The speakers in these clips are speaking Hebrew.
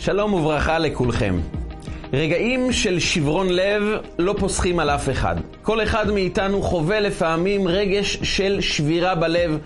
שלום וברכה לכולכם. רגעים של שברון לב לא פוסחים על אף אחד. כל אחד מאיתנו חווה לפעמים רגש של שבירה בלב.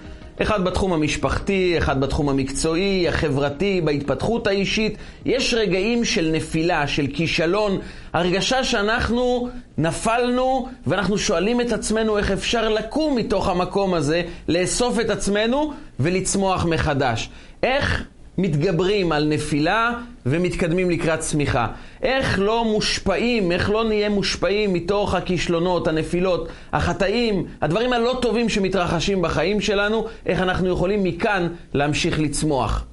אחד בתחום המשפחתי, אחד בתחום המקצועי, החברתי, בהתפתחות האישית. יש רגעים של נפילה, של כישלון, הרגשה שאנחנו נפלנו ואנחנו שואלים את עצמנו איך אפשר לקום מתוך המקום הזה, לאסוף את עצמנו ולצמוח מחדש. איך מתגברים על נפילה ומתקדמים לקראת צמיחה. איך לא מושפעים, איך לא נהיה מושפעים מתוך הכישלונות, הנפילות, החטאים, הדברים הלא טובים שמתרחשים בחיים שלנו, איך אנחנו יכולים מכאן להמשיך לצמוח.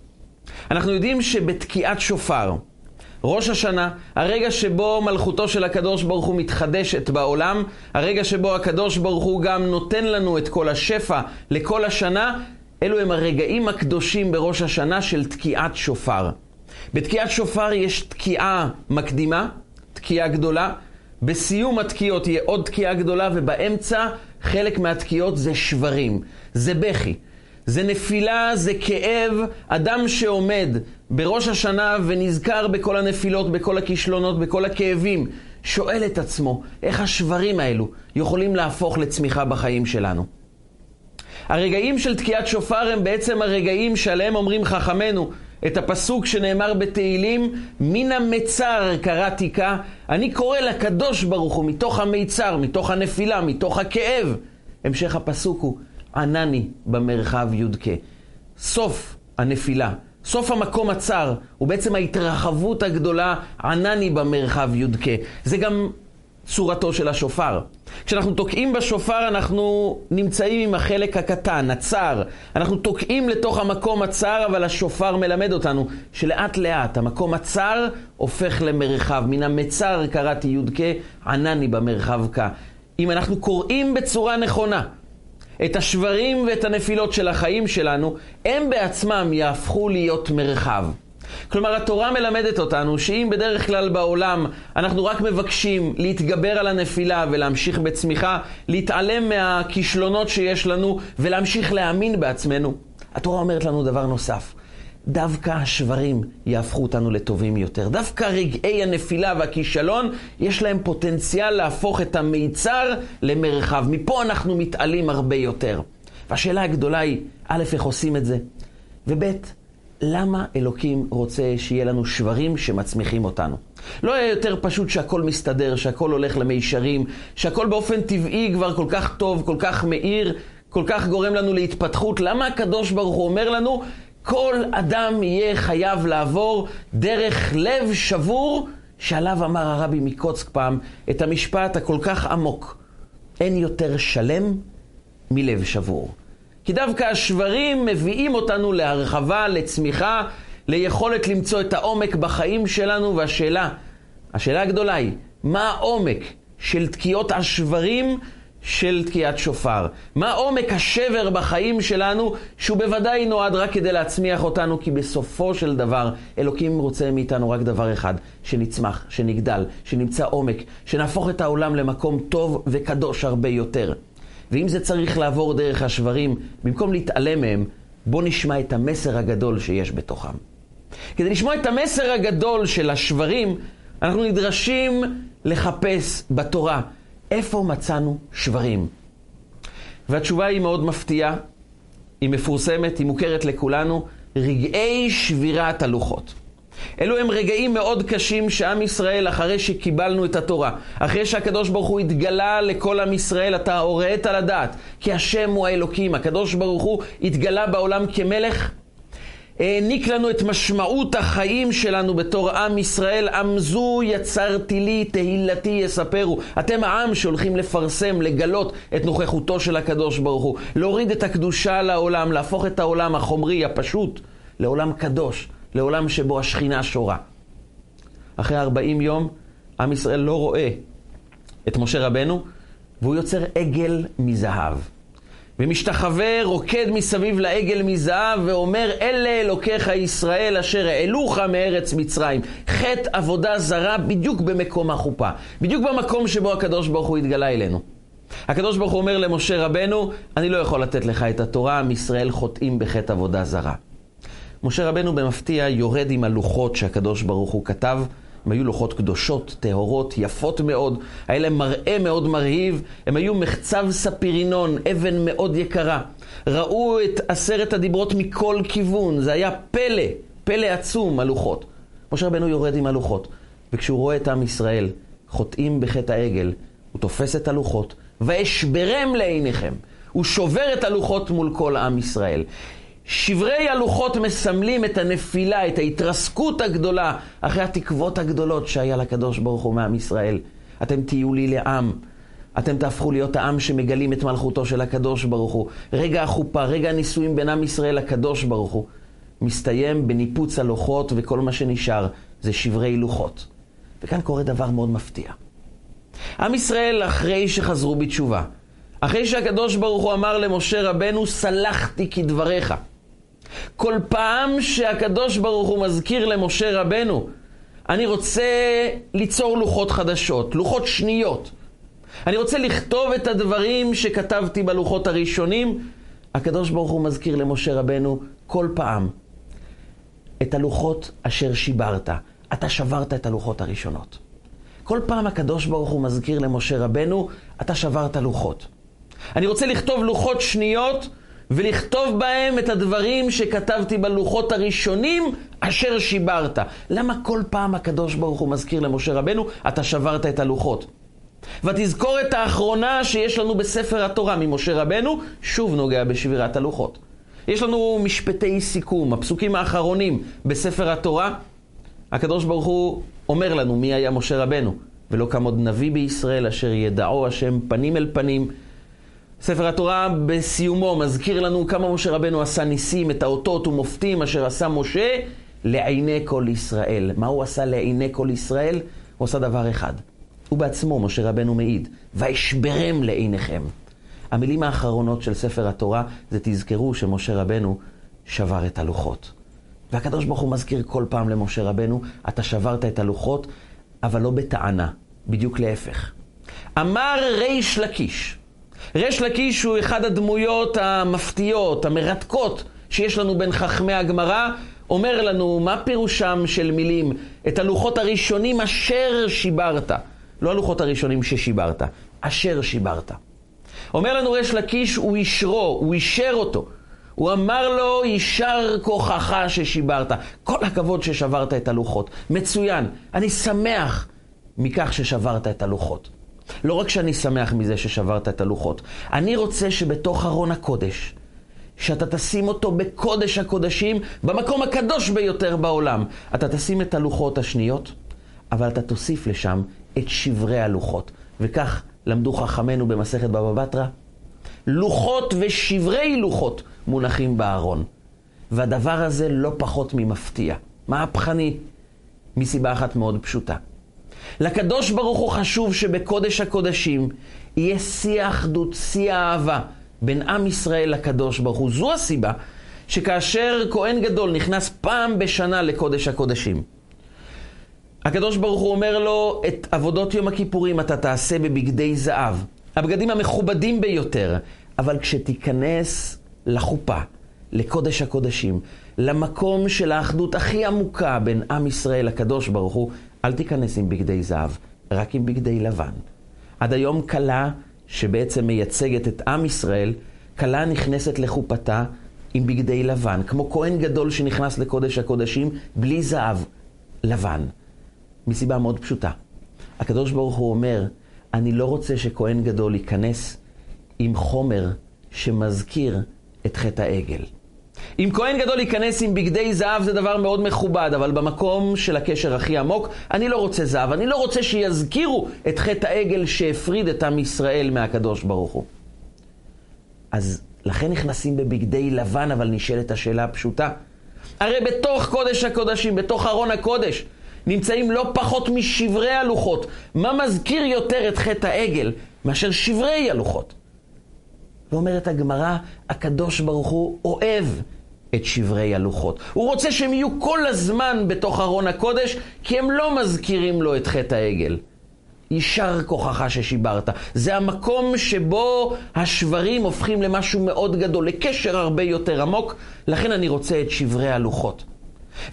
אנחנו יודעים שבתקיעת שופר, ראש השנה, הרגע שבו מלכותו של הקדוש ברוך הוא מתחדשת בעולם, הרגע שבו הקדוש ברוך הוא גם נותן לנו את כל השפע לכל השנה, אלו הם הרגעים הקדושים בראש השנה של תקיעת שופר. בתקיעת שופר יש תקיעה מקדימה, תקיעה גדולה. בסיום התקיעות תהיה עוד תקיעה גדולה, ובאמצע חלק מהתקיעות זה שברים, זה בכי. זה נפילה, זה כאב. אדם שעומד בראש השנה ונזכר בכל הנפילות, בכל הכישלונות, בכל הכאבים, שואל את עצמו, איך השברים האלו יכולים להפוך לצמיחה בחיים שלנו? הרגעים של תקיעת שופר הם בעצם הרגעים שעליהם אומרים חכמינו את הפסוק שנאמר בתהילים, מן המצר קראתי כה, אני קורא לקדוש ברוך הוא מתוך המיצר, מתוך הנפילה, מתוך הכאב. המשך הפסוק הוא, ענני במרחב יודקה. סוף הנפילה, סוף המקום הצר, הוא בעצם ההתרחבות הגדולה, ענני במרחב יודקה. זה גם צורתו של השופר. כשאנחנו תוקעים בשופר אנחנו נמצאים עם החלק הקטן, הצר. אנחנו תוקעים לתוך המקום הצר, אבל השופר מלמד אותנו שלאט לאט המקום הצר הופך למרחב. מן המצר קראתי יודקה, ענני במרחב כה. אם אנחנו קוראים בצורה נכונה את השברים ואת הנפילות של החיים שלנו, הם בעצמם יהפכו להיות מרחב. כלומר, התורה מלמדת אותנו שאם בדרך כלל בעולם אנחנו רק מבקשים להתגבר על הנפילה ולהמשיך בצמיחה, להתעלם מהכישלונות שיש לנו ולהמשיך להאמין בעצמנו, התורה אומרת לנו דבר נוסף. דווקא השברים יהפכו אותנו לטובים יותר. דווקא רגעי הנפילה והכישלון, יש להם פוטנציאל להפוך את המיצר למרחב. מפה אנחנו מתעלים הרבה יותר. והשאלה הגדולה היא, א', איך עושים את זה? וב', למה אלוקים רוצה שיהיה לנו שברים שמצמיחים אותנו? לא היה יותר פשוט שהכל מסתדר, שהכל הולך למישרים, שהכל באופן טבעי כבר כל כך טוב, כל כך מאיר, כל כך גורם לנו להתפתחות? למה הקדוש ברוך הוא אומר לנו, כל אדם יהיה חייב לעבור דרך לב שבור, שעליו אמר הרבי מקוצק פעם את המשפט הכל כך עמוק, אין יותר שלם מלב שבור. כי דווקא השברים מביאים אותנו להרחבה, לצמיחה, ליכולת למצוא את העומק בחיים שלנו, והשאלה, השאלה הגדולה היא, מה העומק של תקיעות השברים של תקיעת שופר? מה עומק השבר בחיים שלנו, שהוא בוודאי נועד רק כדי להצמיח אותנו, כי בסופו של דבר אלוקים רוצה מאיתנו רק דבר אחד, שנצמח, שנגדל, שנמצא עומק, שנהפוך את העולם למקום טוב וקדוש הרבה יותר. ואם זה צריך לעבור דרך השברים, במקום להתעלם מהם, בואו נשמע את המסר הגדול שיש בתוכם. כדי לשמוע את המסר הגדול של השברים, אנחנו נדרשים לחפש בתורה איפה מצאנו שברים. והתשובה היא מאוד מפתיעה, היא מפורסמת, היא מוכרת לכולנו, רגעי שבירת הלוחות. אלו הם רגעים מאוד קשים שעם ישראל, אחרי שקיבלנו את התורה, אחרי שהקדוש ברוך הוא התגלה לכל עם ישראל, אתה הוראת לדעת, כי השם הוא האלוקים, הקדוש ברוך הוא התגלה בעולם כמלך, העניק לנו את משמעות החיים שלנו בתור עם ישראל. עם זו יצרתי לי, תהילתי יספרו. אתם העם שהולכים לפרסם, לגלות את נוכחותו של הקדוש ברוך הוא. להוריד את הקדושה לעולם, להפוך את העולם החומרי, הפשוט, לעולם קדוש. לעולם שבו השכינה שורה. אחרי 40 יום, עם ישראל לא רואה את משה רבנו, והוא יוצר עגל מזהב. ומשתחווה, רוקד מסביב לעגל מזהב, ואומר, אלה אלוקיך ישראל אשר העלוך מארץ מצרים. חטא עבודה זרה בדיוק במקום החופה. בדיוק במקום שבו הקדוש ברוך הוא התגלה אלינו. הקדוש ברוך הוא אומר למשה רבנו, אני לא יכול לתת לך את התורה, עם ישראל חוטאים בחטא עבודה זרה. משה רבנו במפתיע יורד עם הלוחות שהקדוש ברוך הוא כתב. הם היו לוחות קדושות, טהורות, יפות מאוד, היה להם מראה מאוד מרהיב, הם היו מחצב ספירינון, אבן מאוד יקרה. ראו את עשרת הדיברות מכל כיוון, זה היה פלא, פלא עצום, הלוחות. משה רבנו יורד עם הלוחות, וכשהוא רואה את עם ישראל חוטאים בחטא העגל, הוא תופס את הלוחות, ואשברם לעיניכם. הוא שובר את הלוחות מול כל עם ישראל. שברי הלוחות מסמלים את הנפילה, את ההתרסקות הגדולה, אחרי התקוות הגדולות שהיה לקדוש ברוך הוא מעם ישראל. אתם תהיו לי לעם. אתם תהפכו להיות העם שמגלים את מלכותו של הקדוש ברוך הוא. רגע החופה, רגע הנישואים בין עם ישראל לקדוש ברוך הוא, מסתיים בניפוץ הלוחות, וכל מה שנשאר זה שברי לוחות. וכאן קורה דבר מאוד מפתיע. עם ישראל, אחרי שחזרו בתשובה, אחרי שהקדוש ברוך הוא אמר למשה רבנו, סלחתי כדבריך. כל פעם שהקדוש ברוך הוא מזכיר למשה רבנו, אני רוצה ליצור לוחות חדשות, לוחות שניות. אני רוצה לכתוב את הדברים שכתבתי בלוחות הראשונים. הקדוש ברוך הוא מזכיר למשה רבנו כל פעם את הלוחות אשר שיברת. אתה שברת את הלוחות הראשונות. כל פעם הקדוש ברוך הוא מזכיר למשה רבנו, אתה שברת לוחות. אני רוצה לכתוב לוחות שניות ולכתוב בהם את הדברים שכתבתי בלוחות הראשונים אשר שיברת. למה כל פעם הקדוש ברוך הוא מזכיר למשה רבנו, אתה שברת את הלוחות? ותזכור את האחרונה שיש לנו בספר התורה ממשה רבנו, שוב נוגע בשבירת הלוחות. יש לנו משפטי סיכום, הפסוקים האחרונים בספר התורה. הקדוש ברוך הוא אומר לנו מי היה משה רבנו, ולא קם עוד נביא בישראל אשר ידעו השם פנים אל פנים. ספר התורה בסיומו מזכיר לנו כמה משה רבנו עשה ניסים, את האותות ומופתים אשר עשה משה לעיני כל ישראל. מה הוא עשה לעיני כל ישראל? הוא עשה דבר אחד. הוא בעצמו, משה רבנו מעיד, ואשברם לעיניכם. המילים האחרונות של ספר התורה זה תזכרו שמשה רבנו שבר את הלוחות. והקדוש ברוך הוא מזכיר כל פעם למשה רבנו, אתה שברת את הלוחות, אבל לא בטענה, בדיוק להפך. אמר ריש לקיש, ריש לקיש הוא אחד הדמויות המפתיעות, המרתקות, שיש לנו בין חכמי הגמרא, אומר לנו מה פירושם של מילים, את הלוחות הראשונים אשר שיברת. לא הלוחות הראשונים ששיברת, אשר שיברת. אומר לנו ריש לקיש, הוא אישרו, הוא אישר אותו. הוא אמר לו, יישר כוחך ששיברת. כל הכבוד ששברת את הלוחות. מצוין. אני שמח מכך ששברת את הלוחות. לא רק שאני שמח מזה ששברת את הלוחות, אני רוצה שבתוך ארון הקודש, שאתה תשים אותו בקודש הקודשים, במקום הקדוש ביותר בעולם, אתה תשים את הלוחות השניות, אבל אתה תוסיף לשם את שברי הלוחות. וכך למדו חכמינו במסכת בבא בתרא, לוחות ושברי לוחות מונחים בארון. והדבר הזה לא פחות ממפתיע, מהפכני, מסיבה אחת מאוד פשוטה. לקדוש ברוך הוא חשוב שבקודש הקודשים יהיה שיא האחדות, שיא האהבה בין עם ישראל לקדוש ברוך הוא. זו הסיבה שכאשר כהן גדול נכנס פעם בשנה לקודש הקודשים, הקדוש ברוך הוא אומר לו, את עבודות יום הכיפורים אתה תעשה בבגדי זהב, הבגדים המכובדים ביותר, אבל כשתיכנס לחופה, לקודש הקודשים, למקום של האחדות הכי עמוקה בין עם ישראל לקדוש ברוך הוא, אל תיכנס עם בגדי זהב, רק עם בגדי לבן. עד היום כלה שבעצם מייצגת את עם ישראל, כלה נכנסת לחופתה עם בגדי לבן, כמו כהן גדול שנכנס לקודש הקודשים בלי זהב, לבן. מסיבה מאוד פשוטה. הקדוש ברוך הוא אומר, אני לא רוצה שכהן גדול ייכנס עם חומר שמזכיר את חטא העגל. אם כהן גדול ייכנס עם בגדי זהב זה דבר מאוד מכובד, אבל במקום של הקשר הכי עמוק, אני לא רוצה זהב, אני לא רוצה שיזכירו את חטא העגל שהפריד את עם ישראל מהקדוש ברוך הוא. אז לכן נכנסים בבגדי לבן, אבל נשאלת השאלה הפשוטה. הרי בתוך קודש הקודשים, בתוך ארון הקודש, נמצאים לא פחות משברי הלוחות. מה מזכיר יותר את חטא העגל מאשר שברי הלוחות? ואומרת הגמרא, הקדוש ברוך הוא אוהב את שברי הלוחות. הוא רוצה שהם יהיו כל הזמן בתוך ארון הקודש, כי הם לא מזכירים לו את חטא העגל. יישר כוחך ששיברת. זה המקום שבו השברים הופכים למשהו מאוד גדול, לקשר הרבה יותר עמוק, לכן אני רוצה את שברי הלוחות.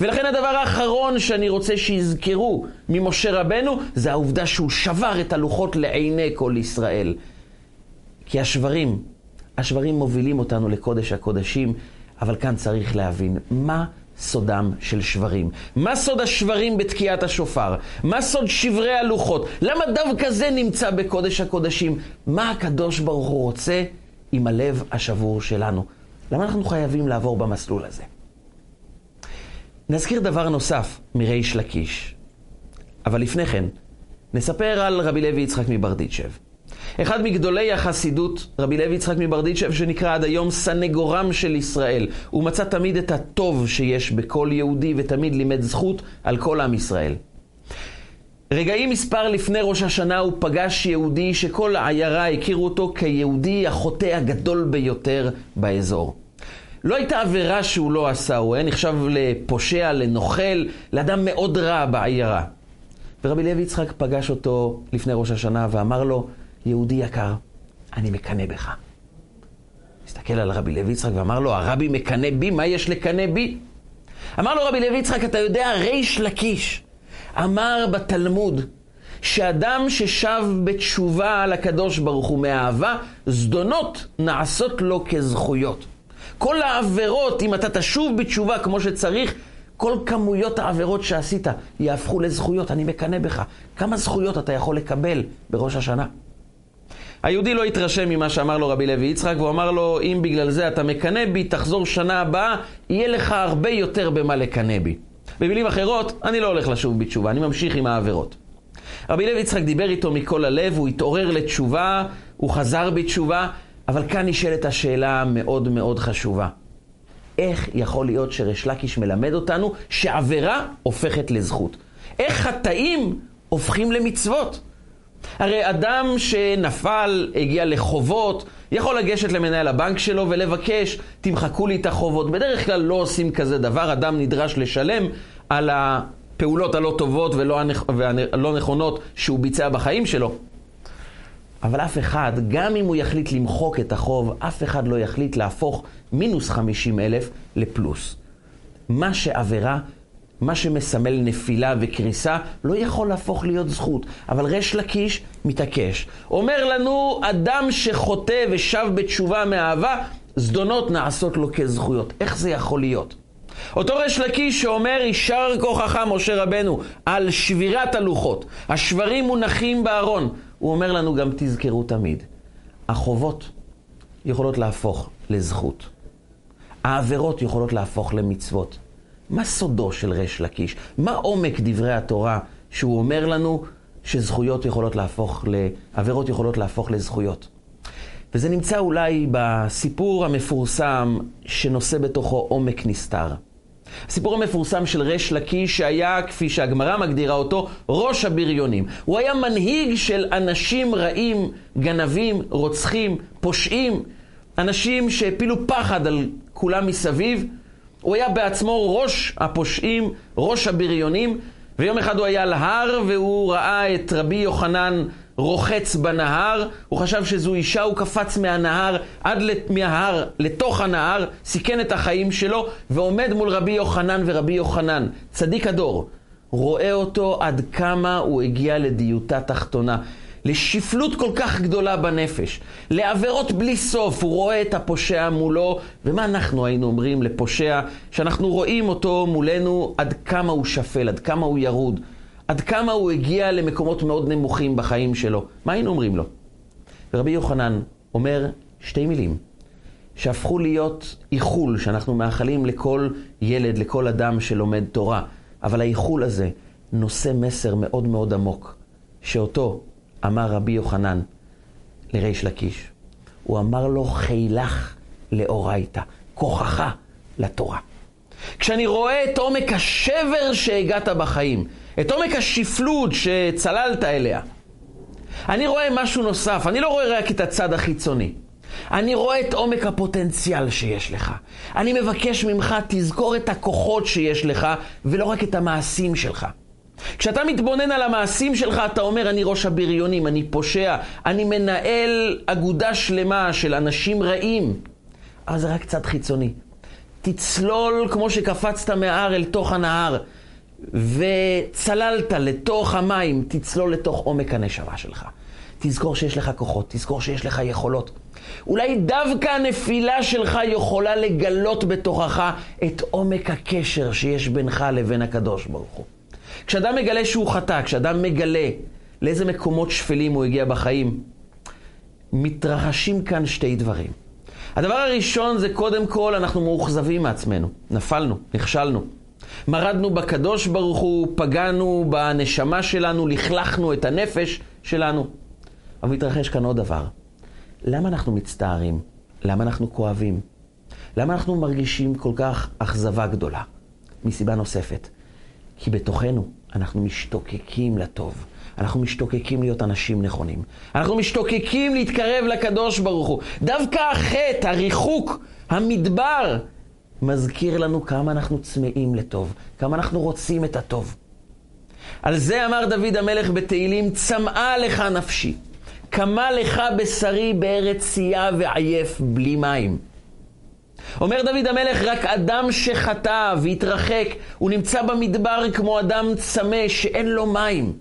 ולכן הדבר האחרון שאני רוצה שיזכרו ממשה רבנו, זה העובדה שהוא שבר את הלוחות לעיני כל ישראל. כי השברים, השברים מובילים אותנו לקודש הקודשים, אבל כאן צריך להבין מה סודם של שברים. מה סוד השברים בתקיעת השופר? מה סוד שברי הלוחות? למה דווקא זה נמצא בקודש הקודשים? מה הקדוש ברוך הוא רוצה עם הלב השבור שלנו? למה אנחנו חייבים לעבור במסלול הזה? נזכיר דבר נוסף מריש לקיש. אבל לפני כן, נספר על רבי לוי יצחק מברדיצ'ב. אחד מגדולי החסידות, רבי לוי יצחק מברדיצ'ב, שנקרא עד היום סנגורם של ישראל. הוא מצא תמיד את הטוב שיש בכל יהודי, ותמיד לימד זכות על כל עם ישראל. רגעים מספר לפני ראש השנה הוא פגש יהודי שכל העיירה הכירו אותו כיהודי החוטא הגדול ביותר באזור. לא הייתה עבירה שהוא לא עשה, הוא היה נחשב לפושע, לנוכל, לאדם מאוד רע בעיירה. ורבי לוי יצחק פגש אותו לפני ראש השנה ואמר לו, יהודי יקר, אני מקנא בך. הסתכל על רבי לוי יצחק ואמר לו, הרבי מקנא בי, מה יש לקנא בי? אמר לו רבי לוי יצחק, אתה יודע, ריש לקיש אמר בתלמוד, שאדם ששב בתשובה על הקדוש ברוך הוא מאהבה, זדונות נעשות לו כזכויות. כל העבירות, אם אתה תשוב בתשובה כמו שצריך, כל כמויות העבירות שעשית יהפכו לזכויות. אני מקנא בך. כמה זכויות אתה יכול לקבל בראש השנה? היהודי לא התרשם ממה שאמר לו רבי לוי יצחק, והוא אמר לו, אם בגלל זה אתה מקנא בי, תחזור שנה הבאה, יהיה לך הרבה יותר במה לקנא בי. במילים אחרות, אני לא הולך לשוב בתשובה, אני ממשיך עם העבירות. רבי לוי יצחק דיבר איתו מכל הלב, הוא התעורר לתשובה, הוא חזר בתשובה, אבל כאן נשאלת השאלה המאוד מאוד חשובה. איך יכול להיות שריש לקיש מלמד אותנו שעבירה הופכת לזכות? איך חטאים הופכים למצוות? הרי אדם שנפל, הגיע לחובות, יכול לגשת למנהל הבנק שלו ולבקש, תמחקו לי את החובות. בדרך כלל לא עושים כזה דבר, אדם נדרש לשלם על הפעולות הלא טובות ולא, הנכ... נכונות שהוא ביצע בחיים שלו. אבל אף אחד, גם אם הוא יחליט למחוק את החוב, אף אחד לא יחליט להפוך מינוס 50 אלף לפלוס. מה שעבירה מה שמסמל נפילה וקריסה לא יכול להפוך להיות זכות. אבל ריש לקיש מתעקש. אומר לנו, אדם שחוטא ושב בתשובה מאהבה, זדונות נעשות לו כזכויות. איך זה יכול להיות? אותו ריש לקיש שאומר, יישר כוחך, משה רבנו, על שבירת הלוחות. השברים מונחים בארון. הוא אומר לנו גם, תזכרו תמיד, החובות יכולות להפוך לזכות. העבירות יכולות להפוך למצוות. מה סודו של ריש לקיש? מה עומק דברי התורה שהוא אומר לנו שזכויות יכולות להפוך, עבירות יכולות להפוך לזכויות? וזה נמצא אולי בסיפור המפורסם שנושא בתוכו עומק נסתר. הסיפור המפורסם של ריש לקיש שהיה, כפי שהגמרא מגדירה אותו, ראש הבריונים. הוא היה מנהיג של אנשים רעים, גנבים, רוצחים, פושעים, אנשים שהפילו פחד על כולם מסביב, הוא היה בעצמו ראש הפושעים, ראש הבריונים, ויום אחד הוא היה על הר והוא ראה את רבי יוחנן רוחץ בנהר, הוא חשב שזו אישה, הוא קפץ מהנהר עד מההר לתוך הנהר, סיכן את החיים שלו, ועומד מול רבי יוחנן ורבי יוחנן, צדיק הדור, רואה אותו עד כמה הוא הגיע לדיוטה תחתונה. לשפלות כל כך גדולה בנפש, לעבירות בלי סוף, הוא רואה את הפושע מולו, ומה אנחנו היינו אומרים לפושע, שאנחנו רואים אותו מולנו עד כמה הוא שפל, עד כמה הוא ירוד, עד כמה הוא הגיע למקומות מאוד נמוכים בחיים שלו, מה היינו אומרים לו? ורבי יוחנן אומר שתי מילים, שהפכו להיות איחול שאנחנו מאחלים לכל ילד, לכל אדם שלומד תורה, אבל האיחול הזה נושא מסר מאוד מאוד עמוק, שאותו אמר רבי יוחנן לריש לקיש, הוא אמר לו חילך לאורייתא, כוחך לתורה. כשאני רואה את עומק השבר שהגעת בחיים, את עומק השפלות שצללת אליה, אני רואה משהו נוסף, אני לא רואה רק את הצד החיצוני. אני רואה את עומק הפוטנציאל שיש לך. אני מבקש ממך, תזכור את הכוחות שיש לך, ולא רק את המעשים שלך. כשאתה מתבונן על המעשים שלך, אתה אומר, אני ראש הבריונים, אני פושע, אני מנהל אגודה שלמה של אנשים רעים. אבל זה רק צד חיצוני. תצלול כמו שקפצת מההר אל תוך הנהר, וצללת לתוך המים, תצלול לתוך עומק הנשמה שלך. תזכור שיש לך כוחות, תזכור שיש לך יכולות. אולי דווקא הנפילה שלך יכולה לגלות בתוכך את עומק הקשר שיש בינך לבין הקדוש ברוך הוא. כשאדם מגלה שהוא חטא, כשאדם מגלה לאיזה מקומות שפלים הוא הגיע בחיים, מתרחשים כאן שתי דברים. הדבר הראשון זה קודם כל אנחנו מאוכזבים מעצמנו. נפלנו, נכשלנו. מרדנו בקדוש ברוך הוא, פגענו בנשמה שלנו, לכלכנו את הנפש שלנו. אבל מתרחש כאן עוד דבר. למה אנחנו מצטערים? למה אנחנו כואבים? למה אנחנו מרגישים כל כך אכזבה גדולה? מסיבה נוספת. כי בתוכנו אנחנו משתוקקים לטוב. אנחנו משתוקקים להיות אנשים נכונים. אנחנו משתוקקים להתקרב לקדוש ברוך הוא. דווקא החטא, הריחוק, המדבר, מזכיר לנו כמה אנחנו צמאים לטוב, כמה אנחנו רוצים את הטוב. על זה אמר דוד המלך בתהילים, צמאה לך נפשי. כמה לך בשרי בארץ צייה ועייף בלי מים. אומר דוד המלך, רק אדם שחטא והתרחק, הוא נמצא במדבר כמו אדם צמא שאין לו מים.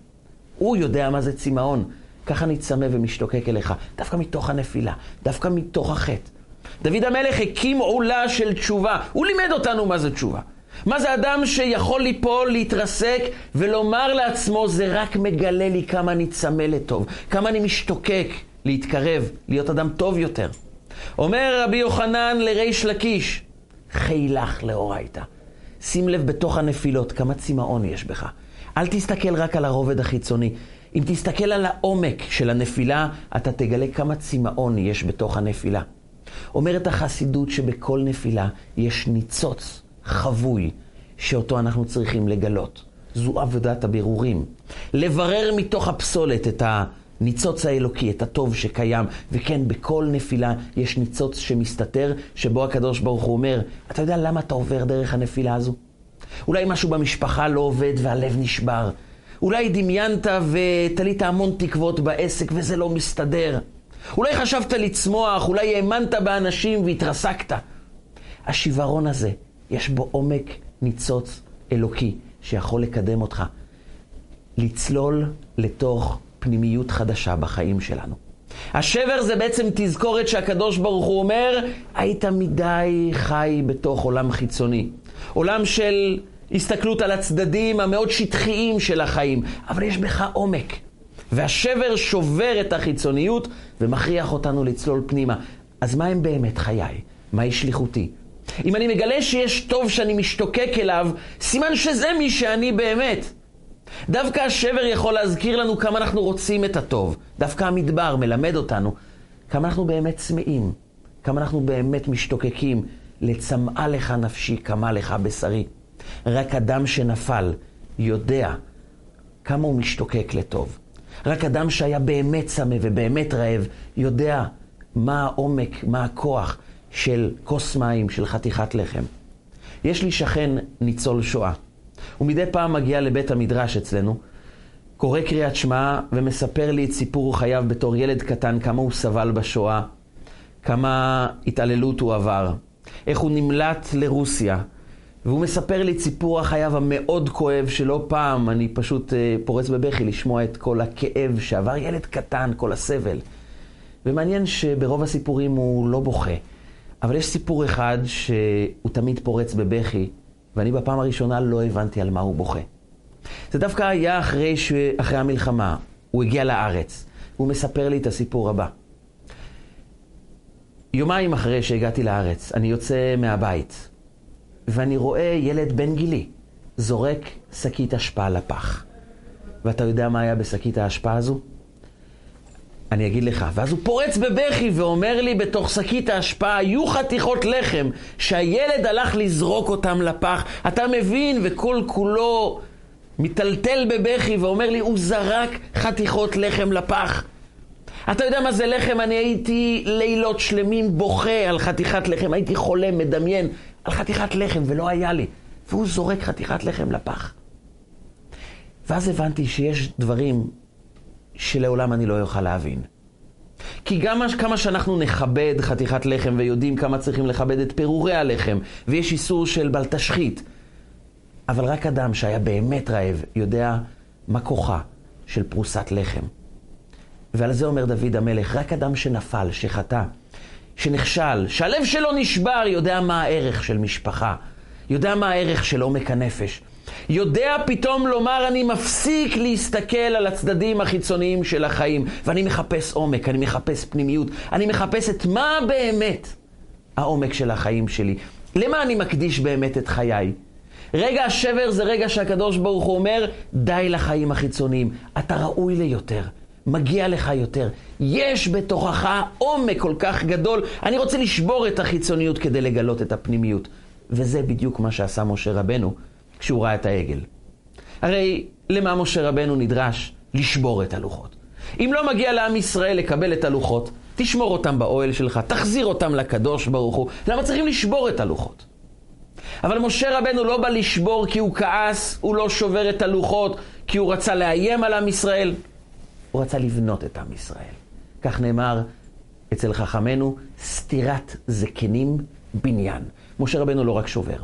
הוא יודע מה זה צמאון. ככה אני צמא ומשתוקק אליך, דווקא מתוך הנפילה, דווקא מתוך החטא. דוד המלך הקים עולה של תשובה. הוא לימד אותנו מה זה תשובה. מה זה אדם שיכול ליפול, להתרסק ולומר לעצמו, זה רק מגלה לי כמה אני צמא לטוב, כמה אני משתוקק להתקרב, להיות אדם טוב יותר. אומר רבי יוחנן לריש לקיש, חילך לאורייתא. שים לב בתוך הנפילות כמה צמאון יש בך. אל תסתכל רק על הרובד החיצוני. אם תסתכל על העומק של הנפילה, אתה תגלה כמה צמאון יש בתוך הנפילה. אומרת החסידות שבכל נפילה יש ניצוץ חבוי שאותו אנחנו צריכים לגלות. זו עבודת הבירורים. לברר מתוך הפסולת את הניצוץ האלוקי, את הטוב שקיים. וכן, בכל נפילה יש ניצוץ שמסתתר, שבו הקדוש ברוך הוא אומר, אתה יודע למה אתה עובר דרך הנפילה הזו? אולי משהו במשפחה לא עובד והלב נשבר. אולי דמיינת ותלית המון תקוות בעסק וזה לא מסתדר. אולי חשבת לצמוח, אולי האמנת באנשים והתרסקת. השיוורון הזה, יש בו עומק ניצוץ אלוקי שיכול לקדם אותך. לצלול לתוך פנימיות חדשה בחיים שלנו. השבר זה בעצם תזכורת שהקדוש ברוך הוא אומר, היית מדי חי בתוך עולם חיצוני. עולם של הסתכלות על הצדדים המאוד שטחיים של החיים, אבל יש בך עומק. והשבר שובר את החיצוניות ומכריח אותנו לצלול פנימה. אז מה הם באמת חיי? מהי שליחותי? אם אני מגלה שיש טוב שאני משתוקק אליו, סימן שזה מי שאני באמת. דווקא השבר יכול להזכיר לנו כמה אנחנו רוצים את הטוב. דווקא המדבר מלמד אותנו כמה אנחנו באמת צמאים, כמה אנחנו באמת משתוקקים. לצמאה לך נפשי, כמה לך בשרי. רק אדם שנפל יודע כמה הוא משתוקק לטוב. רק אדם שהיה באמת צמא ובאמת רעב, יודע מה העומק, מה הכוח של כוס מים, של חתיכת לחם. יש לי שכן ניצול שואה. הוא מדי פעם מגיע לבית המדרש אצלנו, קורא קריאת שמע ומספר לי את סיפור חייו בתור ילד קטן, כמה הוא סבל בשואה, כמה התעללות הוא עבר, איך הוא נמלט לרוסיה. והוא מספר לי את סיפור החייו המאוד כואב, שלא פעם אני פשוט uh, פורץ בבכי לשמוע את כל הכאב שעבר ילד קטן, כל הסבל. ומעניין שברוב הסיפורים הוא לא בוכה. אבל יש סיפור אחד שהוא תמיד פורץ בבכי, ואני בפעם הראשונה לא הבנתי על מה הוא בוכה. זה דווקא היה אחרי, ש... אחרי המלחמה. הוא הגיע לארץ. הוא מספר לי את הסיפור הבא. יומיים אחרי שהגעתי לארץ, אני יוצא מהבית, ואני רואה ילד בן גילי זורק שקית אשפה לפח. ואתה יודע מה היה בשקית האשפה הזו? אני אגיד לך. ואז הוא פורץ בבכי ואומר לי, בתוך שקית האשפה היו חתיכות לחם שהילד הלך לזרוק אותם לפח. אתה מבין, וכל כולו מיטלטל בבכי ואומר לי, הוא זרק חתיכות לחם לפח. אתה יודע מה זה לחם? אני הייתי לילות שלמים בוכה על חתיכת לחם, הייתי חולה, מדמיין על חתיכת לחם, ולא היה לי. והוא זורק חתיכת לחם לפח. ואז הבנתי שיש דברים שלעולם אני לא אוכל להבין. כי גם כמה שאנחנו נכבד חתיכת לחם ויודעים כמה צריכים לכבד את פירורי הלחם, ויש איסור של בל תשחית, אבל רק אדם שהיה באמת רעב יודע מה כוחה של פרוסת לחם. ועל זה אומר דוד המלך, רק אדם שנפל, שחטא, שנכשל, שהלב שלו נשבר, יודע מה הערך של משפחה, יודע מה הערך של עומק הנפש. יודע פתאום לומר, אני מפסיק להסתכל על הצדדים החיצוניים של החיים, ואני מחפש עומק, אני מחפש פנימיות, אני מחפש את מה באמת העומק של החיים שלי. למה אני מקדיש באמת את חיי? רגע השבר זה רגע שהקדוש ברוך הוא אומר, די לחיים החיצוניים, אתה ראוי ליותר. מגיע לך יותר. יש בתוכך עומק כל כך גדול. אני רוצה לשבור את החיצוניות כדי לגלות את הפנימיות. וזה בדיוק מה שעשה משה רבנו כשהוא ראה את העגל. הרי למה משה רבנו נדרש? לשבור את הלוחות. אם לא מגיע לעם ישראל לקבל את הלוחות, תשמור אותם באוהל שלך, תחזיר אותם לקדוש ברוך הוא. למה צריכים לשבור את הלוחות? אבל משה רבנו לא בא לשבור כי הוא כעס, הוא לא שובר את הלוחות כי הוא רצה לאיים על עם ישראל. הוא רצה לבנות את עם ישראל. כך נאמר אצל חכמינו, סתירת זקנים בניין. משה רבנו לא רק שובר,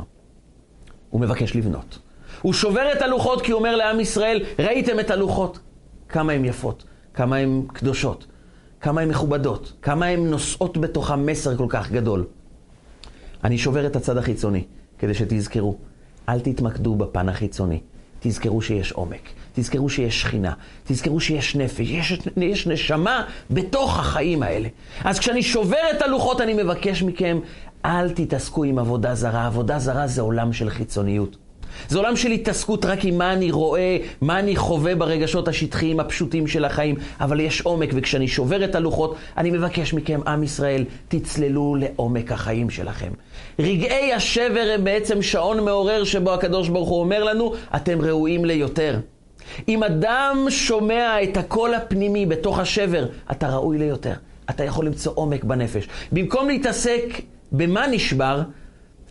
הוא מבקש לבנות. הוא שובר את הלוחות כי הוא אומר לעם ישראל, ראיתם את הלוחות, כמה הן יפות, כמה הן קדושות, כמה הן מכובדות, כמה הן נושאות בתוכן מסר כל כך גדול. אני שובר את הצד החיצוני, כדי שתזכרו, אל תתמקדו בפן החיצוני, תזכרו שיש עומק, תזכרו שיש שכינה, תזכרו שיש נפש, יש, יש נשמה בתוך החיים האלה. אז כשאני שובר את הלוחות, אני מבקש מכם, אל תתעסקו עם עבודה זרה. עבודה זרה זה עולם של חיצוניות. זה עולם של התעסקות רק עם מה אני רואה, מה אני חווה ברגשות השטחיים הפשוטים של החיים, אבל יש עומק, וכשאני שובר את הלוחות, אני מבקש מכם, עם ישראל, תצללו לעומק החיים שלכם. רגעי השבר הם בעצם שעון מעורר שבו הקדוש ברוך הוא אומר לנו, אתם ראויים ליותר. אם אדם שומע את הקול הפנימי בתוך השבר, אתה ראוי ליותר. אתה יכול למצוא עומק בנפש. במקום להתעסק במה נשבר,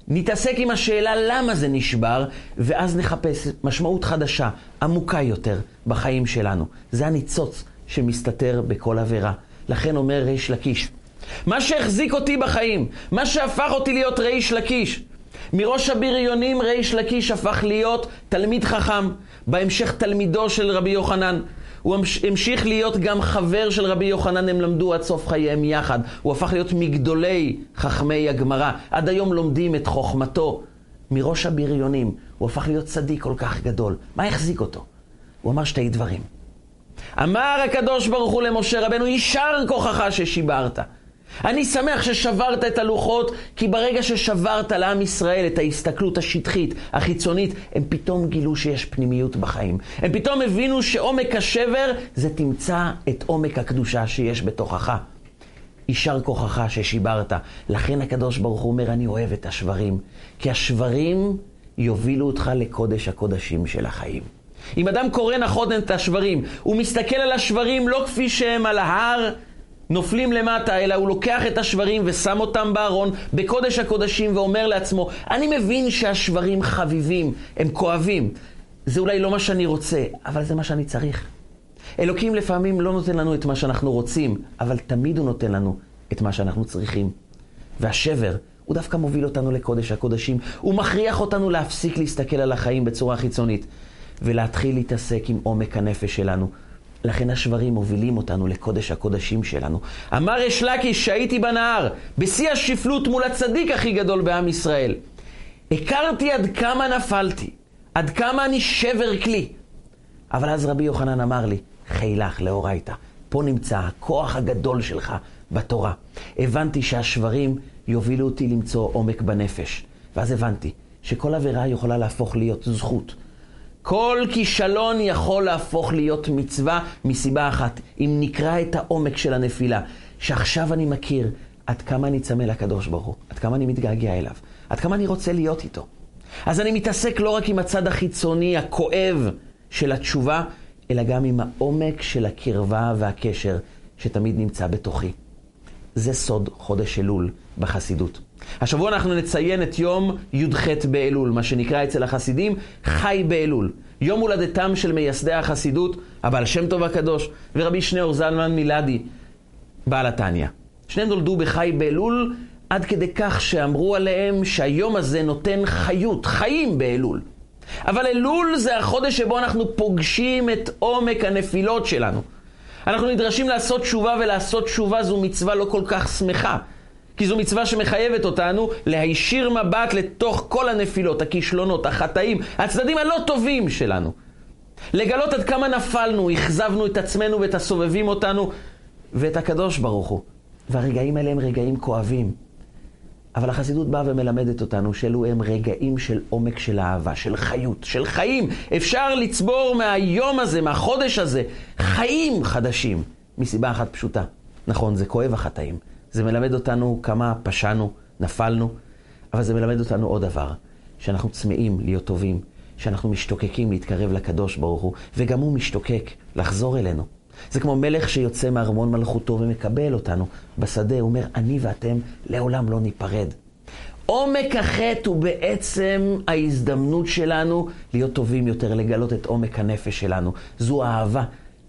נתעסק עם השאלה למה זה נשבר, ואז נחפש משמעות חדשה, עמוקה יותר, בחיים שלנו. זה הניצוץ שמסתתר בכל עבירה. לכן אומר ריש לקיש, מה שהחזיק אותי בחיים, מה שהפך אותי להיות ריש לקיש, מראש הבריונים ריש לקיש הפך להיות תלמיד חכם, בהמשך תלמידו של רבי יוחנן. הוא המשיך להיות גם חבר של רבי יוחנן, הם למדו עד סוף חייהם יחד. הוא הפך להיות מגדולי חכמי הגמרא. עד היום לומדים את חוכמתו מראש הבריונים. הוא הפך להיות צדיק כל כך גדול. מה החזיק אותו? הוא אמר שתי דברים. אמר הקדוש ברוך הוא למשה רבנו, יישר כוחך ששיברת. אני שמח ששברת את הלוחות, כי ברגע ששברת לעם ישראל את ההסתכלות השטחית, החיצונית, הם פתאום גילו שיש פנימיות בחיים. הם פתאום הבינו שעומק השבר זה תמצא את עומק הקדושה שיש בתוכך. יישר כוחך ששיברת. לכן הקדוש ברוך הוא אומר, אני אוהב את השברים, כי השברים יובילו אותך לקודש הקודשים של החיים. אם אדם קורא נכון את השברים, הוא מסתכל על השברים לא כפי שהם על ההר, נופלים למטה, אלא הוא לוקח את השברים ושם אותם בארון, בקודש הקודשים, ואומר לעצמו, אני מבין שהשברים חביבים, הם כואבים. זה אולי לא מה שאני רוצה, אבל זה מה שאני צריך. אלוקים לפעמים לא נותן לנו את מה שאנחנו רוצים, אבל תמיד הוא נותן לנו את מה שאנחנו צריכים. והשבר, הוא דווקא מוביל אותנו לקודש הקודשים. הוא מכריח אותנו להפסיק להסתכל על החיים בצורה חיצונית, ולהתחיל להתעסק עם עומק הנפש שלנו. לכן השברים מובילים אותנו לקודש הקודשים שלנו. אמר יש לקיש שהייתי בנהר, בשיא השפלות מול הצדיק הכי גדול בעם ישראל. הכרתי עד כמה נפלתי, עד כמה אני שבר כלי. אבל אז רבי יוחנן אמר לי, חילך לאורייתא, פה נמצא הכוח הגדול שלך בתורה. הבנתי שהשברים יובילו אותי למצוא עומק בנפש. ואז הבנתי שכל עבירה יכולה להפוך להיות זכות. כל כישלון יכול להפוך להיות מצווה מסיבה אחת, אם נקרא את העומק של הנפילה, שעכשיו אני מכיר עד כמה אני צמא לקדוש ברוך הוא, עד כמה אני מתגעגע אליו, עד כמה אני רוצה להיות איתו. אז אני מתעסק לא רק עם הצד החיצוני, הכואב של התשובה, אלא גם עם העומק של הקרבה והקשר שתמיד נמצא בתוכי. זה סוד חודש אלול בחסידות. השבוע אנחנו נציין את יום י"ח באלול, מה שנקרא אצל החסידים חי באלול. יום הולדתם של מייסדי החסידות, הבעל שם טוב הקדוש, ורבי שניאור זלמן מילדי, בעל התניא. שניהם נולדו בחי באלול, עד כדי כך שאמרו עליהם שהיום הזה נותן חיות, חיים באלול. אבל אלול זה החודש שבו אנחנו פוגשים את עומק הנפילות שלנו. אנחנו נדרשים לעשות תשובה, ולעשות תשובה זו מצווה לא כל כך שמחה. כי זו מצווה שמחייבת אותנו להישיר מבט לתוך כל הנפילות, הכישלונות, החטאים, הצדדים הלא טובים שלנו. לגלות עד כמה נפלנו, אכזבנו את עצמנו ואת הסובבים אותנו ואת הקדוש ברוך הוא. והרגעים האלה הם רגעים כואבים. אבל החסידות באה ומלמדת אותנו שאלו הם רגעים של עומק של אהבה, של חיות, של חיים. אפשר לצבור מהיום הזה, מהחודש הזה, חיים חדשים, מסיבה אחת פשוטה. נכון, זה כואב החטאים. זה מלמד אותנו כמה פשענו, נפלנו, אבל זה מלמד אותנו עוד דבר, שאנחנו צמאים להיות טובים, שאנחנו משתוקקים להתקרב לקדוש ברוך הוא, וגם הוא משתוקק לחזור אלינו. זה כמו מלך שיוצא מארמון מלכותו ומקבל אותנו בשדה, הוא אומר, אני ואתם לעולם לא ניפרד. עומק החטא הוא בעצם ההזדמנות שלנו להיות טובים יותר, לגלות את עומק הנפש שלנו. זו האהבה,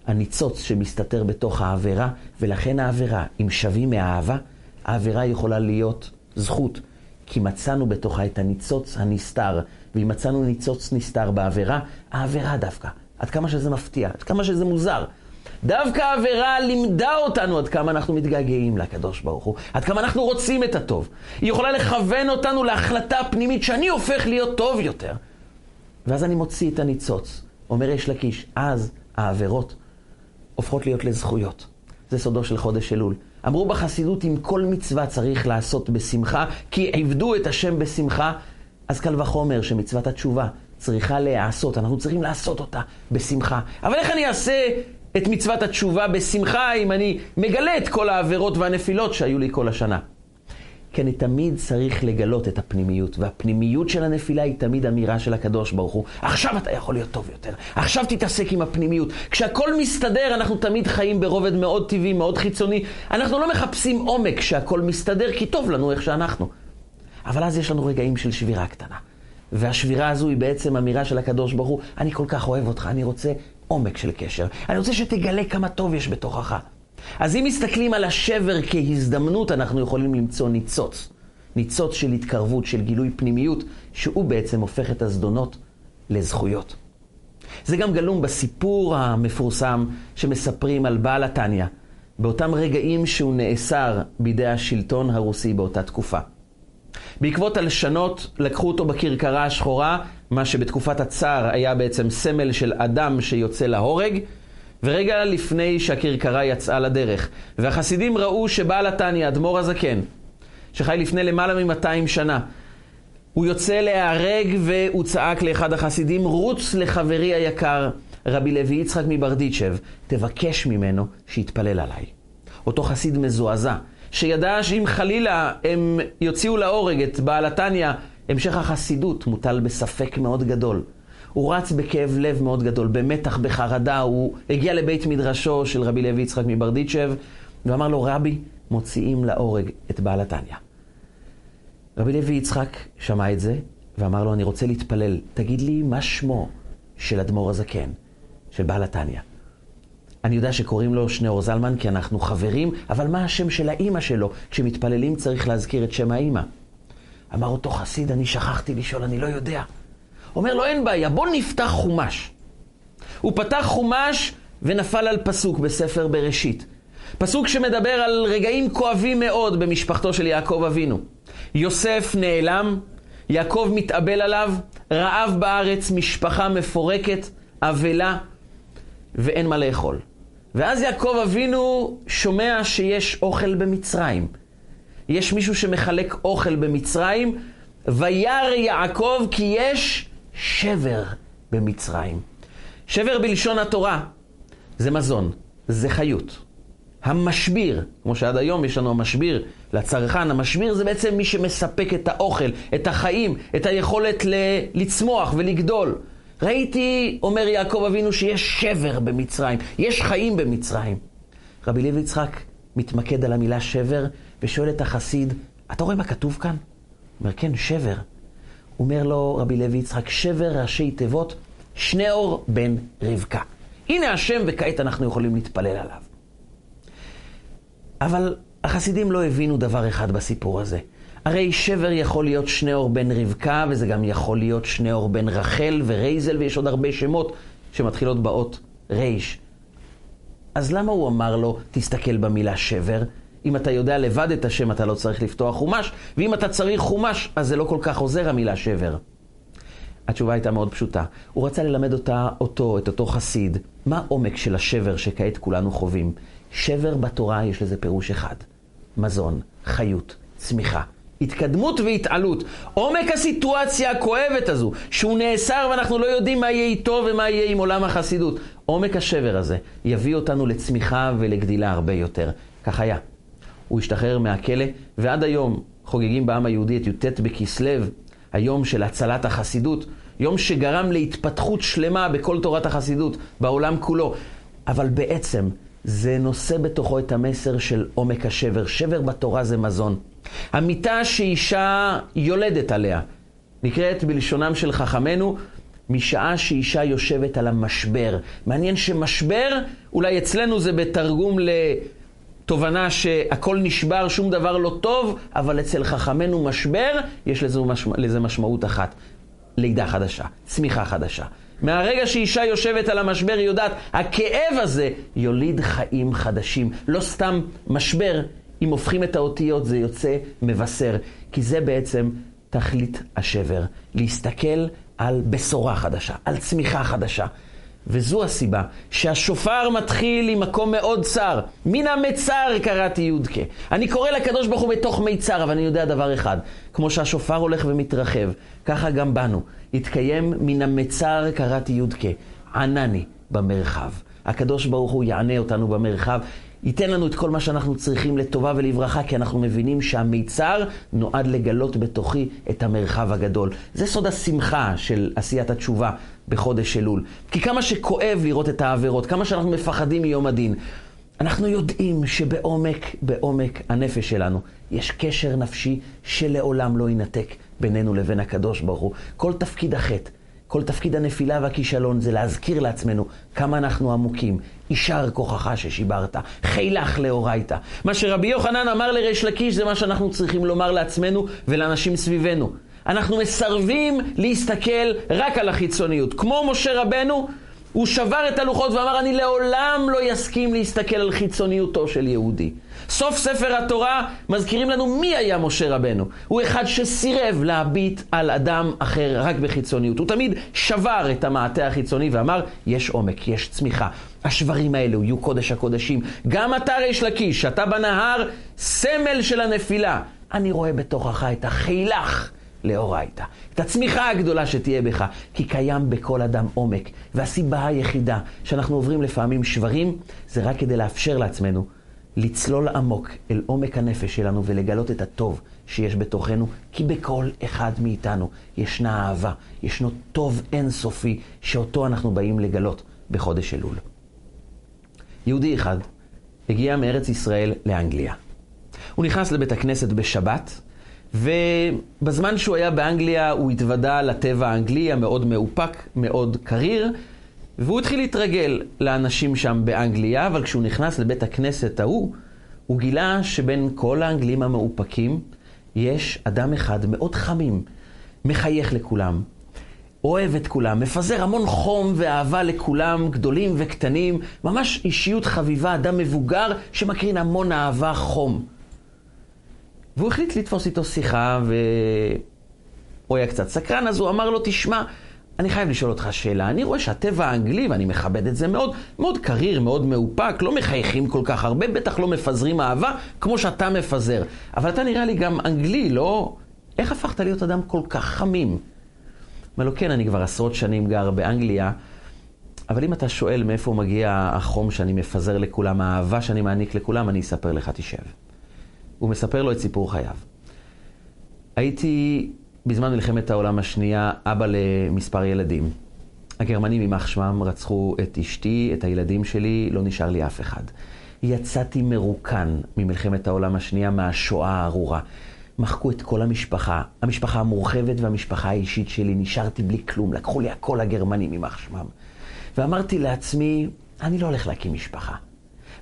הניצוץ שמסתתר בתוך העבירה, ולכן העבירה, אם שווים מהאהבה, העבירה יכולה להיות זכות, כי מצאנו בתוכה את הניצוץ הנסתר, ואם מצאנו ניצוץ נסתר בעבירה, העבירה דווקא. עד כמה שזה מפתיע, עד כמה שזה מוזר. דווקא העבירה לימדה אותנו עד כמה אנחנו מתגעגעים לקדוש ברוך הוא, עד כמה אנחנו רוצים את הטוב. היא יכולה לכוון אותנו להחלטה פנימית שאני הופך להיות טוב יותר. ואז אני מוציא את הניצוץ. אומר יש לקיש, אז העבירות הופכות להיות לזכויות. זה סודו של חודש אלול. אמרו בחסידות, אם כל מצווה צריך לעשות בשמחה, כי עבדו את השם בשמחה, אז קל וחומר שמצוות התשובה צריכה להיעשות, אנחנו צריכים לעשות אותה בשמחה. אבל איך אני אעשה את מצוות התשובה בשמחה אם אני מגלה את כל העבירות והנפילות שהיו לי כל השנה? כי אני תמיד צריך לגלות את הפנימיות, והפנימיות של הנפילה היא תמיד אמירה של הקדוש ברוך הוא. עכשיו אתה יכול להיות טוב יותר, עכשיו תתעסק עם הפנימיות. כשהכול מסתדר, אנחנו תמיד חיים ברובד מאוד טבעי, מאוד חיצוני. אנחנו לא מחפשים עומק כשהכול מסתדר, כי טוב לנו איך שאנחנו. אבל אז יש לנו רגעים של שבירה קטנה. והשבירה הזו היא בעצם אמירה של הקדוש ברוך הוא, אני כל כך אוהב אותך, אני רוצה עומק של קשר. אני רוצה שתגלה כמה טוב יש בתוכך. אז אם מסתכלים על השבר כהזדמנות, אנחנו יכולים למצוא ניצוץ. ניצוץ של התקרבות, של גילוי פנימיות, שהוא בעצם הופך את הזדונות לזכויות. זה גם גלום בסיפור המפורסם שמספרים על בעל התניא, באותם רגעים שהוא נאסר בידי השלטון הרוסי באותה תקופה. בעקבות הלשנות לקחו אותו בכרכרה השחורה, מה שבתקופת הצאר היה בעצם סמל של אדם שיוצא להורג, ורגע לפני שהכרכרה יצאה לדרך, והחסידים ראו שבעל התניא, אדמו"ר הזקן, שחי לפני למעלה מ-200 שנה, הוא יוצא להיהרג והוא צעק לאחד החסידים, רוץ לחברי היקר, רבי לוי יצחק מברדיצ'ב, תבקש ממנו שיתפלל עליי. אותו חסיד מזועזע, שידע שאם חלילה הם יוציאו להורג את בעל התניא, המשך החסידות מוטל בספק מאוד גדול. הוא רץ בכאב לב מאוד גדול, במתח, בחרדה, הוא הגיע לבית מדרשו של רבי לוי יצחק מברדיצ'ב, ואמר לו, רבי, מוציאים להורג את בעל התניא. רבי לוי יצחק שמע את זה, ואמר לו, אני רוצה להתפלל, תגיד לי מה שמו של אדמו"ר הזקן, של בעל התניא. אני יודע שקוראים לו שניאור זלמן כי אנחנו חברים, אבל מה השם של האימא שלו? כשמתפללים צריך להזכיר את שם האימא. אמר אותו חסיד, אני שכחתי לשאול, אני לא יודע. אומר לו, אין בעיה, בוא נפתח חומש. הוא פתח חומש ונפל על פסוק בספר בראשית. פסוק שמדבר על רגעים כואבים מאוד במשפחתו של יעקב אבינו. יוסף נעלם, יעקב מתאבל עליו, רעב בארץ, משפחה מפורקת, אבלה, ואין מה לאכול. ואז יעקב אבינו שומע שיש אוכל במצרים. יש מישהו שמחלק אוכל במצרים, וירא יעקב כי יש שבר במצרים. שבר בלשון התורה זה מזון, זה חיות. המשביר, כמו שעד היום יש לנו המשביר לצרכן, המשביר זה בעצם מי שמספק את האוכל, את החיים, את היכולת ל- לצמוח ולגדול. ראיתי, אומר יעקב אבינו, שיש שבר במצרים, יש חיים במצרים. רבי לוי יצחק מתמקד על המילה שבר ושואל את החסיד, אתה רואה מה כתוב כאן? הוא אומר, כן, שבר. אומר לו רבי לוי יצחק, שבר ראשי תיבות, שני אור בן רבקה. הנה השם וכעת אנחנו יכולים להתפלל עליו. אבל החסידים לא הבינו דבר אחד בסיפור הזה. הרי שבר יכול להיות שני אור בן רבקה, וזה גם יכול להיות שני אור בן רחל ורייזל, ויש עוד הרבה שמות שמתחילות באות רייש. אז למה הוא אמר לו, תסתכל במילה שבר? אם אתה יודע לבד את השם, אתה לא צריך לפתוח חומש, ואם אתה צריך חומש, אז זה לא כל כך עוזר המילה שבר. התשובה הייתה מאוד פשוטה. הוא רצה ללמד אותה, אותו, את אותו חסיד, מה העומק של השבר שכעת כולנו חווים. שבר בתורה יש לזה פירוש אחד. מזון, חיות, צמיחה. התקדמות והתעלות. עומק הסיטואציה הכואבת הזו, שהוא נאסר ואנחנו לא יודעים מה יהיה איתו ומה יהיה עם עולם החסידות. עומק השבר הזה יביא אותנו לצמיחה ולגדילה הרבה יותר. כך היה. הוא השתחרר מהכלא, ועד היום חוגגים בעם היהודי את י"ט בכסלו, היום של הצלת החסידות, יום שגרם להתפתחות שלמה בכל תורת החסידות, בעולם כולו. אבל בעצם זה נושא בתוכו את המסר של עומק השבר. שבר בתורה זה מזון. המיטה שאישה יולדת עליה נקראת בלשונם של חכמינו משעה שאישה יושבת על המשבר. מעניין שמשבר, אולי אצלנו זה בתרגום לתובנה שהכל נשבר, שום דבר לא טוב, אבל אצל חכמינו משבר, יש לזה, משמע, לזה משמעות אחת. לידה חדשה, צמיחה חדשה. מהרגע שאישה יושבת על המשבר, היא יודעת, הכאב הזה יוליד חיים חדשים. לא סתם משבר, אם הופכים את האותיות זה יוצא מבשר. כי זה בעצם תכלית השבר. להסתכל על בשורה חדשה, על צמיחה חדשה. וזו הסיבה שהשופר מתחיל עם מקום מאוד צר. מן המצר קראתי יודקה. אני קורא לקדוש ברוך הוא בתוך מיצר, אבל אני יודע דבר אחד. כמו שהשופר הולך ומתרחב, ככה גם בנו. התקיים מן המצר קראתי יודקה. ענני במרחב. הקדוש ברוך הוא יענה אותנו במרחב. ייתן לנו את כל מה שאנחנו צריכים לטובה ולברכה, כי אנחנו מבינים שהמיצר נועד לגלות בתוכי את המרחב הגדול. זה סוד השמחה של עשיית התשובה בחודש אלול. כי כמה שכואב לראות את העבירות, כמה שאנחנו מפחדים מיום הדין, אנחנו יודעים שבעומק, בעומק הנפש שלנו, יש קשר נפשי שלעולם לא יינתק בינינו לבין הקדוש ברוך הוא. כל תפקיד החטא. כל תפקיד הנפילה והכישלון זה להזכיר לעצמנו כמה אנחנו עמוקים. יישר כוחך ששיברת, חילך לאורייתא. מה שרבי יוחנן אמר לריש לקיש זה מה שאנחנו צריכים לומר לעצמנו ולאנשים סביבנו. אנחנו מסרבים להסתכל רק על החיצוניות. כמו משה רבנו, הוא שבר את הלוחות ואמר, אני לעולם לא יסכים להסתכל על חיצוניותו של יהודי. סוף ספר התורה מזכירים לנו מי היה משה רבנו. הוא אחד שסירב להביט על אדם אחר רק בחיצוניות. הוא תמיד שבר את המעטה החיצוני ואמר, יש עומק, יש צמיחה. השברים האלו יהיו קודש הקודשים. גם אתה ריש לקיש, אתה בנהר, סמל של הנפילה. אני רואה בתוכך את החילך. לאורייתא. את הצמיחה הגדולה שתהיה בך, כי קיים בכל אדם עומק. והסיבה היחידה שאנחנו עוברים לפעמים שברים, זה רק כדי לאפשר לעצמנו לצלול עמוק אל עומק הנפש שלנו ולגלות את הטוב שיש בתוכנו, כי בכל אחד מאיתנו ישנה אהבה, ישנו טוב אינסופי, שאותו אנחנו באים לגלות בחודש אלול. יהודי אחד הגיע מארץ ישראל לאנגליה. הוא נכנס לבית הכנסת בשבת, ובזמן שהוא היה באנגליה הוא התוודע לטבע האנגלי המאוד מאופק, מאוד קריר, והוא התחיל להתרגל לאנשים שם באנגליה, אבל כשהוא נכנס לבית הכנסת ההוא, הוא גילה שבין כל האנגלים המאופקים יש אדם אחד מאוד חמים, מחייך לכולם, אוהב את כולם, מפזר המון חום ואהבה לכולם, גדולים וקטנים, ממש אישיות חביבה, אדם מבוגר שמקרין המון אהבה, חום. והוא החליט לתפוס איתו שיחה, והוא היה קצת סקרן, אז הוא אמר לו, תשמע, אני חייב לשאול אותך שאלה. אני רואה שהטבע האנגלי, ואני מכבד את זה מאוד, מאוד קריר, מאוד מאופק, לא מחייכים כל כך הרבה, בטח לא מפזרים אהבה כמו שאתה מפזר. אבל אתה נראה לי גם אנגלי, לא? איך הפכת להיות אדם כל כך חמים? אומר לו, כן, אני כבר עשרות שנים גר באנגליה, אבל אם אתה שואל מאיפה מגיע החום שאני מפזר לכולם, האהבה שאני מעניק לכולם, אני אספר לך, תשב. הוא מספר לו את סיפור חייו. הייתי בזמן מלחמת העולם השנייה אבא למספר ילדים. הגרמנים, יימח שמם, רצחו את אשתי, את הילדים שלי, לא נשאר לי אף אחד. יצאתי מרוקן ממלחמת העולם השנייה, מהשואה הארורה. מחקו את כל המשפחה, המשפחה המורחבת והמשפחה האישית שלי, נשארתי בלי כלום, לקחו לי הכל הגרמנים יימח שמם. ואמרתי לעצמי, אני לא הולך להקים משפחה.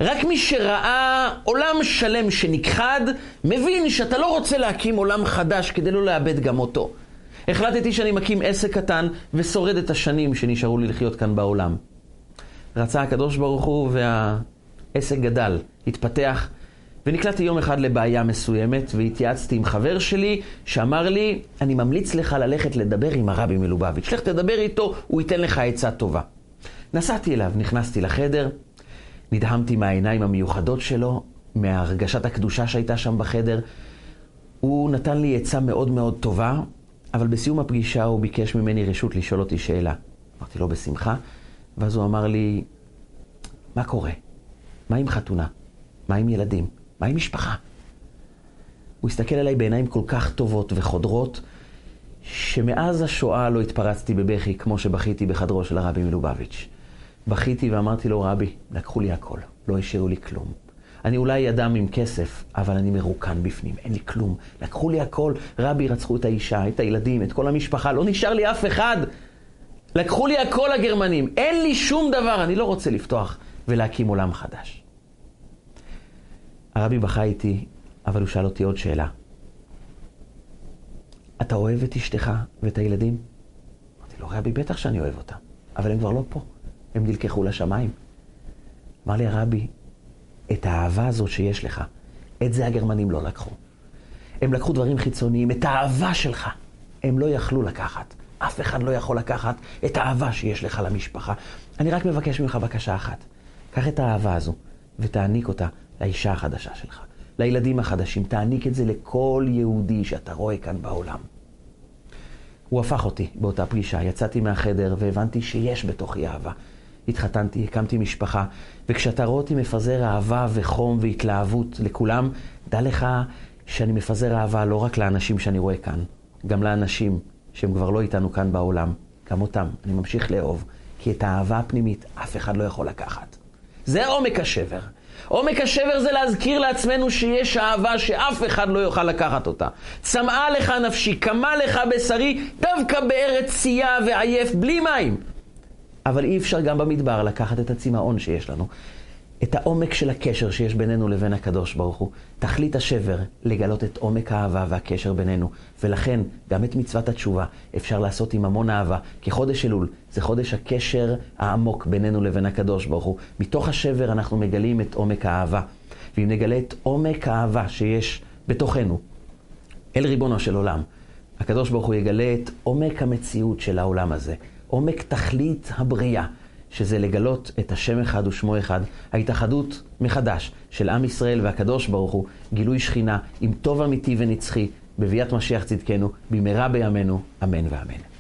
רק מי שראה עולם שלם שנכחד, מבין שאתה לא רוצה להקים עולם חדש כדי לא לאבד גם אותו. החלטתי שאני מקים עסק קטן ושורד את השנים שנשארו לי לחיות כאן בעולם. רצה הקדוש ברוך הוא והעסק גדל, התפתח, ונקלעתי יום אחד לבעיה מסוימת והתייעצתי עם חבר שלי שאמר לי, אני ממליץ לך ללכת לדבר עם הרבי מלובביץ', לך תדבר איתו, הוא ייתן לך עצה טובה. נסעתי אליו, נכנסתי לחדר, נדהמתי מהעיניים המיוחדות שלו, מהרגשת הקדושה שהייתה שם בחדר. הוא נתן לי עצה מאוד מאוד טובה, אבל בסיום הפגישה הוא ביקש ממני רשות לשאול אותי שאלה. אמרתי לו בשמחה, ואז הוא אמר לי, מה קורה? מה עם חתונה? מה עם ילדים? מה עם משפחה? הוא הסתכל עליי בעיניים כל כך טובות וחודרות, שמאז השואה לא התפרצתי בבכי כמו שבכיתי בחדרו של הרבי מלובביץ'. בכיתי ואמרתי לו, רבי, לקחו לי הכל, לא השאירו לי כלום. אני אולי אדם עם כסף, אבל אני מרוקן בפנים, אין לי כלום. לקחו לי הכל, רבי, רצחו את האישה, את הילדים, את כל המשפחה, לא נשאר לי אף אחד. לקחו לי הכל הגרמנים, אין לי שום דבר, אני לא רוצה לפתוח ולהקים עולם חדש. הרבי בכה איתי, אבל הוא שאל אותי עוד שאלה. אתה אוהב את אשתך ואת הילדים? אמרתי לו, רבי, בטח שאני אוהב אותם, אבל הם כבר לא פה. הם נלקחו לשמיים. אמר לי הרבי, את האהבה הזאת שיש לך, את זה הגרמנים לא לקחו. הם לקחו דברים חיצוניים, את האהבה שלך, הם לא יכלו לקחת. אף אחד לא יכול לקחת את האהבה שיש לך למשפחה. אני רק מבקש ממך בקשה אחת. קח את האהבה הזו ותעניק אותה לאישה החדשה שלך, לילדים החדשים. תעניק את זה לכל יהודי שאתה רואה כאן בעולם. הוא הפך אותי באותה פגישה. יצאתי מהחדר והבנתי שיש בתוכי אהבה. התחתנתי, הקמתי משפחה, וכשאתה רואה אותי מפזר אהבה וחום והתלהבות לכולם, דע לך שאני מפזר אהבה לא רק לאנשים שאני רואה כאן, גם לאנשים שהם כבר לא איתנו כאן בעולם, גם אותם אני ממשיך לאהוב, כי את האהבה הפנימית אף אחד לא יכול לקחת. זה עומק השבר. עומק השבר זה להזכיר לעצמנו שיש אהבה שאף אחד לא יוכל לקחת אותה. צמאה לך נפשי, קמה לך בשרי, דווקא בארץ צייה ועייף, בלי מים. אבל אי אפשר גם במדבר לקחת את הצמאון שיש לנו, את העומק של הקשר שיש בינינו לבין הקדוש ברוך הוא. תכלית השבר, לגלות את עומק האהבה והקשר בינינו. ולכן, גם את מצוות התשובה אפשר לעשות עם המון אהבה, כי חודש אלול זה חודש הקשר העמוק בינינו לבין הקדוש ברוך הוא. מתוך השבר אנחנו מגלים את עומק האהבה. ואם נגלה את עומק האהבה שיש בתוכנו, אל ריבונו של עולם, הקדוש ברוך הוא יגלה את עומק המציאות של העולם הזה. עומק תכלית הבריאה, שזה לגלות את השם אחד ושמו אחד, ההתאחדות מחדש של עם ישראל והקדוש ברוך הוא, גילוי שכינה עם טוב אמיתי ונצחי, בביאת משיח צדקנו, במהרה בימינו, אמן ואמן.